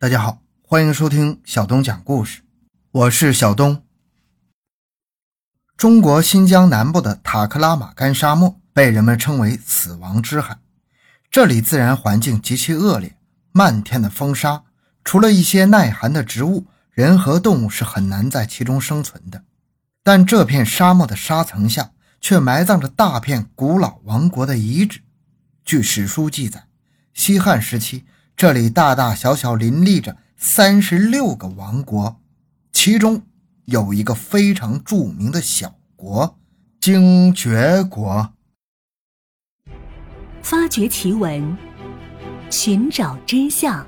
大家好，欢迎收听小东讲故事，我是小东。中国新疆南部的塔克拉玛干沙漠被人们称为“死亡之海”，这里自然环境极其恶劣，漫天的风沙，除了一些耐寒的植物，人和动物是很难在其中生存的。但这片沙漠的沙层下，却埋葬着大片古老王国的遗址。据史书记载，西汉时期。这里大大小小林立着三十六个王国，其中有一个非常著名的小国——精绝国。发掘奇闻，寻找真相，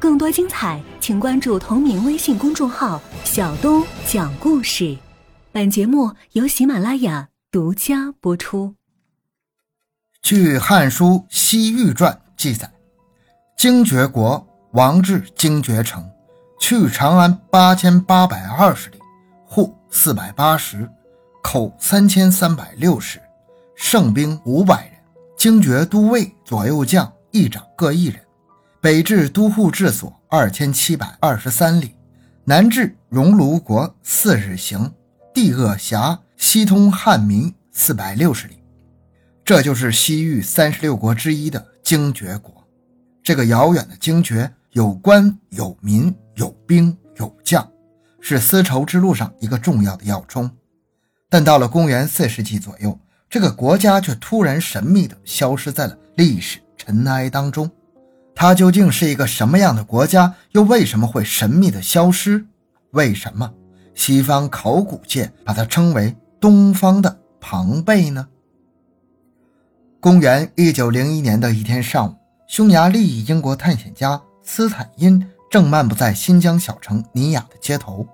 更多精彩，请关注同名微信公众号“小东讲故事”。本节目由喜马拉雅独家播出。据《汉书·西域传》记载。精绝国王至精绝城，去长安八千八百二十里，户四百八十，口三千三百六十，胜兵五百人。精绝都尉、左右将、议长各一人。北至都护治所二千七百二十三里，南至熔炉国四日行，地恶狭，西通汉民四百六十里。这就是西域三十六国之一的精绝国。这个遥远的精绝有官有民有兵有将，是丝绸之路上一个重要的要冲。但到了公元四世纪左右，这个国家却突然神秘地消失在了历史尘埃当中。它究竟是一个什么样的国家？又为什么会神秘地消失？为什么西方考古界把它称为“东方的庞贝”呢？公元一九零一年的一天上午。匈牙利裔英国探险家斯坦因正漫步在新疆小城尼雅的街头，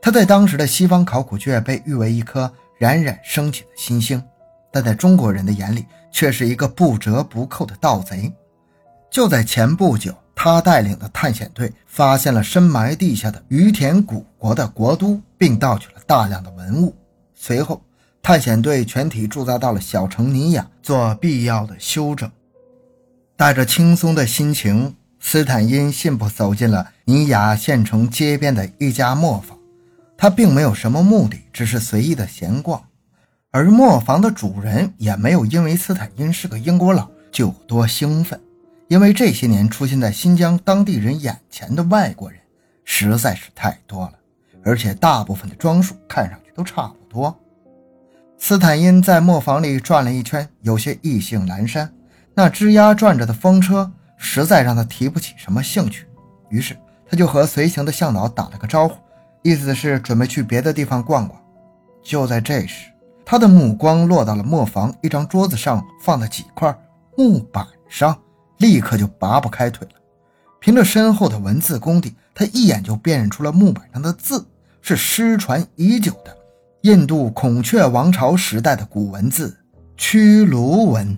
他在当时的西方考古界被誉为一颗冉冉升起的新星，但在中国人的眼里却是一个不折不扣的盗贼。就在前不久，他带领的探险队发现了深埋地下的于田古国的国都，并盗取了大量的文物。随后，探险队全体驻扎到了小城尼雅，做必要的休整。带着轻松的心情，斯坦因信步走进了尼雅县城街边的一家磨坊。他并没有什么目的，只是随意的闲逛。而磨坊的主人也没有因为斯坦因是个英国佬就多兴奋，因为这些年出现在新疆当地人眼前的外国人实在是太多了，而且大部分的装束看上去都差不多。斯坦因在磨坊里转了一圈，有些意兴阑珊。那吱呀转着的风车实在让他提不起什么兴趣，于是他就和随行的向导打了个招呼，意思是准备去别的地方逛逛。就在这时，他的目光落到了磨坊一张桌子上放的几块木板上，立刻就拔不开腿了。凭着深厚的文字功底，他一眼就辨认出了木板上的字是失传已久的印度孔雀王朝时代的古文字屈卢文。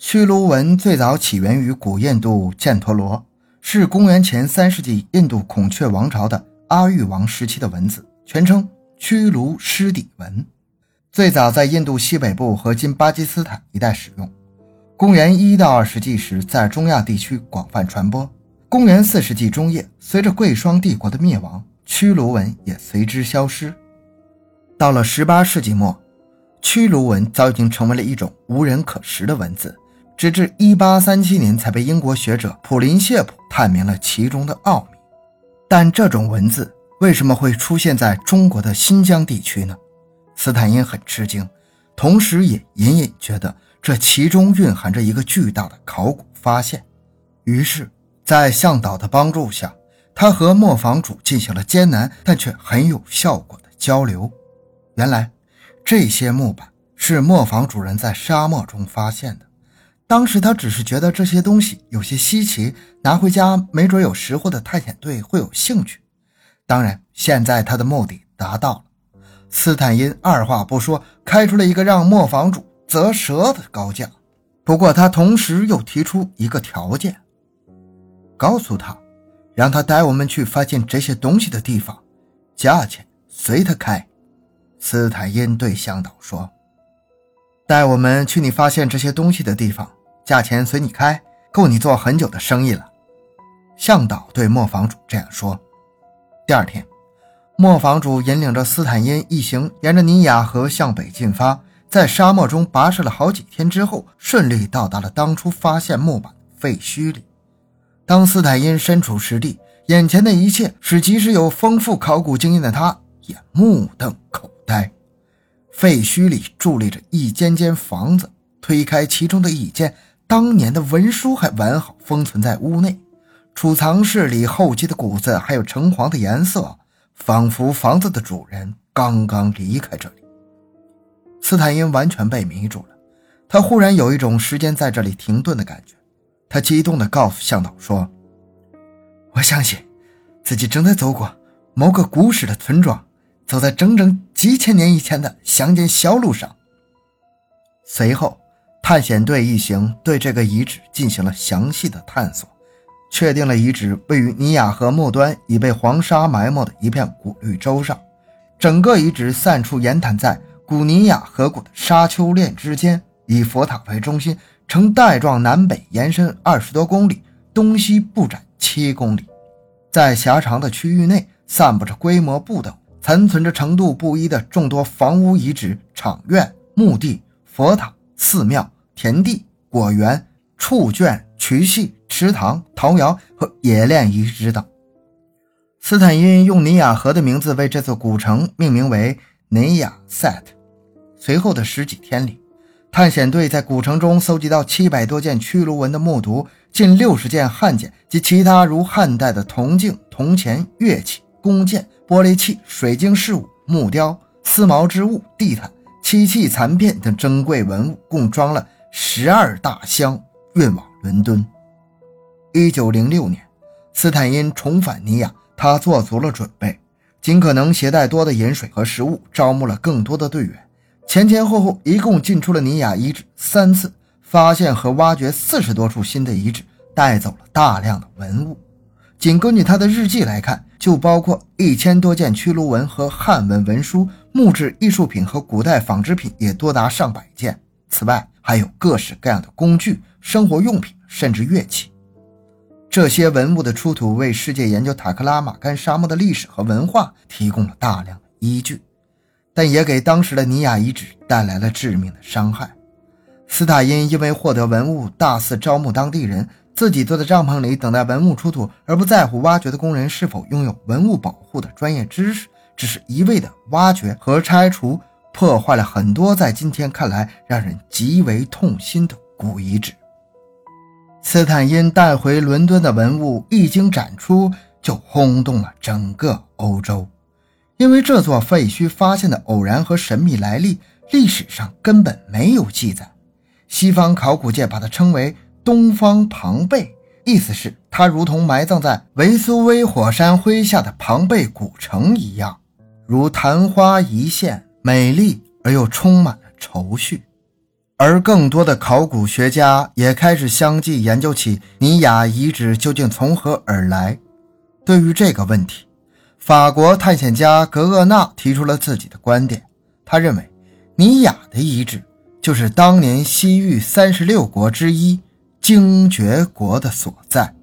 屈卢文最早起源于古印度犍陀罗，是公元前三世纪印度孔雀王朝的阿育王时期的文字，全称屈卢湿底文。最早在印度西北部和今巴基斯坦一带使用。公元一到二世纪时，在中亚地区广泛传播。公元四世纪中叶，随着贵霜帝国的灭亡，屈卢文也随之消失。到了十八世纪末，屈卢文早已经成为了一种无人可识的文字。直至一八三七年，才被英国学者普林谢普探明了其中的奥秘。但这种文字为什么会出现在中国的新疆地区呢？斯坦因很吃惊，同时也隐隐觉得这其中蕴含着一个巨大的考古发现。于是，在向导的帮助下，他和磨坊主进行了艰难但却很有效果的交流。原来，这些木板是磨坊主人在沙漠中发现的。当时他只是觉得这些东西有些稀奇，拿回家没准有识货的探险队会有兴趣。当然，现在他的目的达到了。斯坦因二话不说，开出了一个让磨坊主啧舌的高价。不过，他同时又提出一个条件：告诉他，让他带我们去发现这些东西的地方，价钱随他开。斯坦因对向导说：“带我们去你发现这些东西的地方。”价钱随你开，够你做很久的生意了。向导对磨坊主这样说。第二天，磨坊主引领着斯坦因一行沿着尼亚河向北进发，在沙漠中跋涉了好几天之后，顺利到达了当初发现木板废墟里。当斯坦因身处实地，眼前的一切使即使有丰富考古经验的他也目瞪口呆。废墟里伫立着一间间房子，推开其中的一间，当年的文书还完好封存在屋内。储藏室里厚积的谷子，还有橙黄的颜色，仿佛房子的主人刚刚离开这里。斯坦因完全被迷住了，他忽然有一种时间在这里停顿的感觉。他激动地告诉向导说：“我相信自己正在走过某个古时的村庄，走在整整几千年以前的乡间小路上。”随后，探险队一行对这个遗址进行了详细的探索。确定了遗址位于尼亚河末端已被黄沙埋没的一片古绿洲上，整个遗址散处岩坦在古尼亚河谷的沙丘链之间，以佛塔为中心，呈带状南北延伸二十多公里，东西不展七公里。在狭长的区域内，散布着规模不等、残存着程度不一的众多房屋遗址、场院、墓地、佛塔、寺庙、田地、果园、畜圈、渠系。池塘、陶窑和冶炼遗址等。斯坦因用尼亚河的名字为这座古城命名为尼亚塞特。随后的十几天里，探险队在古城中搜集到七百多件曲卢文的木牍，近六十件汉简及其他如汉代的铜镜、铜钱、乐器、弓箭、玻璃器、水晶饰物、木雕、丝毛织物、地毯、漆器残片等珍贵文物，共装了十二大箱，运往伦敦。一九零六年，斯坦因重返尼亚，他做足了准备，尽可能携带多的饮水和食物，招募了更多的队员。前前后后一共进出了尼亚遗址三次，发现和挖掘四十多处新的遗址，带走了大量的文物。仅根据他的日记来看，就包括一千多件曲卢文和汉文文书，木质艺术品和古代纺织品也多达上百件。此外，还有各式各样的工具、生活用品，甚至乐器。这些文物的出土，为世界研究塔克拉玛干沙漠的历史和文化提供了大量的依据，但也给当时的尼亚遗址带来了致命的伤害。斯塔因因为获得文物，大肆招募当地人，自己坐在帐篷里等待文物出土，而不在乎挖掘的工人是否拥有文物保护的专业知识，只是一味的挖掘和拆除，破坏了很多在今天看来让人极为痛心的古遗址。斯坦因带回伦敦的文物一经展出，就轰动了整个欧洲。因为这座废墟发现的偶然和神秘来历，历史上根本没有记载。西方考古界把它称为“东方庞贝”，意思是它如同埋葬在维苏威火山灰下的庞贝古城一样，如昙花一现，美丽而又充满了愁绪。而更多的考古学家也开始相继研究起尼雅遗址究竟从何而来。对于这个问题，法国探险家格厄纳提出了自己的观点。他认为，尼雅的遗址就是当年西域三十六国之一精绝国的所在。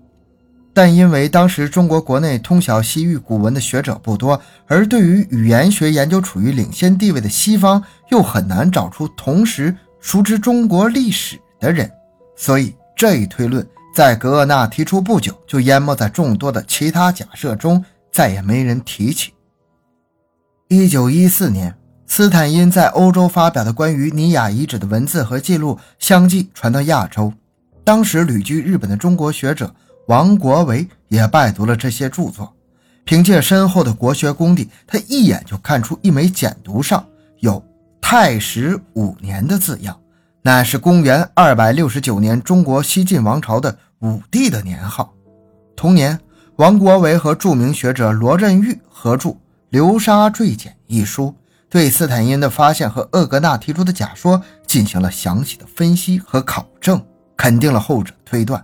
但因为当时中国国内通晓西域古文的学者不多，而对于语言学研究处于领先地位的西方又很难找出同时。熟知中国历史的人，所以这一推论在格厄纳提出不久就淹没在众多的其他假设中，再也没人提起。一九一四年，斯坦因在欧洲发表的关于尼雅遗址的文字和记录相继传到亚洲，当时旅居日本的中国学者王国维也拜读了这些著作，凭借深厚的国学功底，他一眼就看出一枚简牍上有。太史五年的字样，乃是公元二百六十九年中国西晋王朝的武帝的年号。同年，王国维和著名学者罗振玉合著《流沙坠简》一书，对斯坦因的发现和厄格纳提出的假说进行了详细的分析和考证，肯定了后者推断，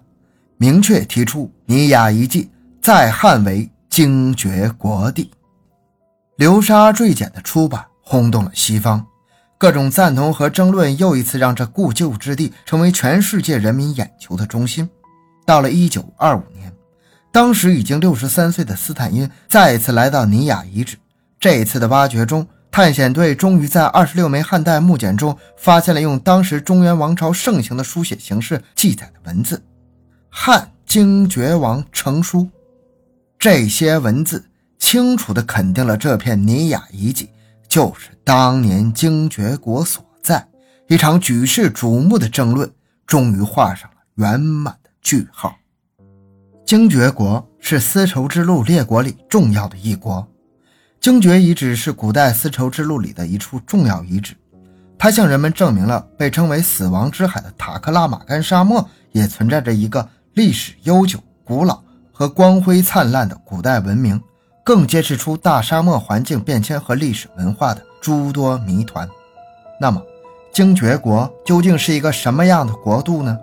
明确提出尼雅遗迹在汉为精绝国地。《流沙坠简》的出版轰动了西方。各种赞同和争论又一次让这故旧之地成为全世界人民眼球的中心。到了1925年，当时已经六十三岁的斯坦因再一次来到尼雅遗址。这一次的挖掘中，探险队终于在二十六枚汉代木简中发现了用当时中原王朝盛行的书写形式记载的文字——汉精绝王成书。这些文字清楚地肯定了这片尼雅遗迹就是当年精绝国所在。一场举世瞩目的争论终于画上了圆满的句号。精绝国是丝绸之路列国里重要的一国。精绝遗址是古代丝绸之路里的一处重要遗址，它向人们证明了被称为“死亡之海”的塔克拉玛干沙漠也存在着一个历史悠久、古老和光辉灿烂的古代文明，更揭示出大沙漠环境变迁和历史文化的诸多谜团。那么，精绝国究竟是一个什么样的国度呢？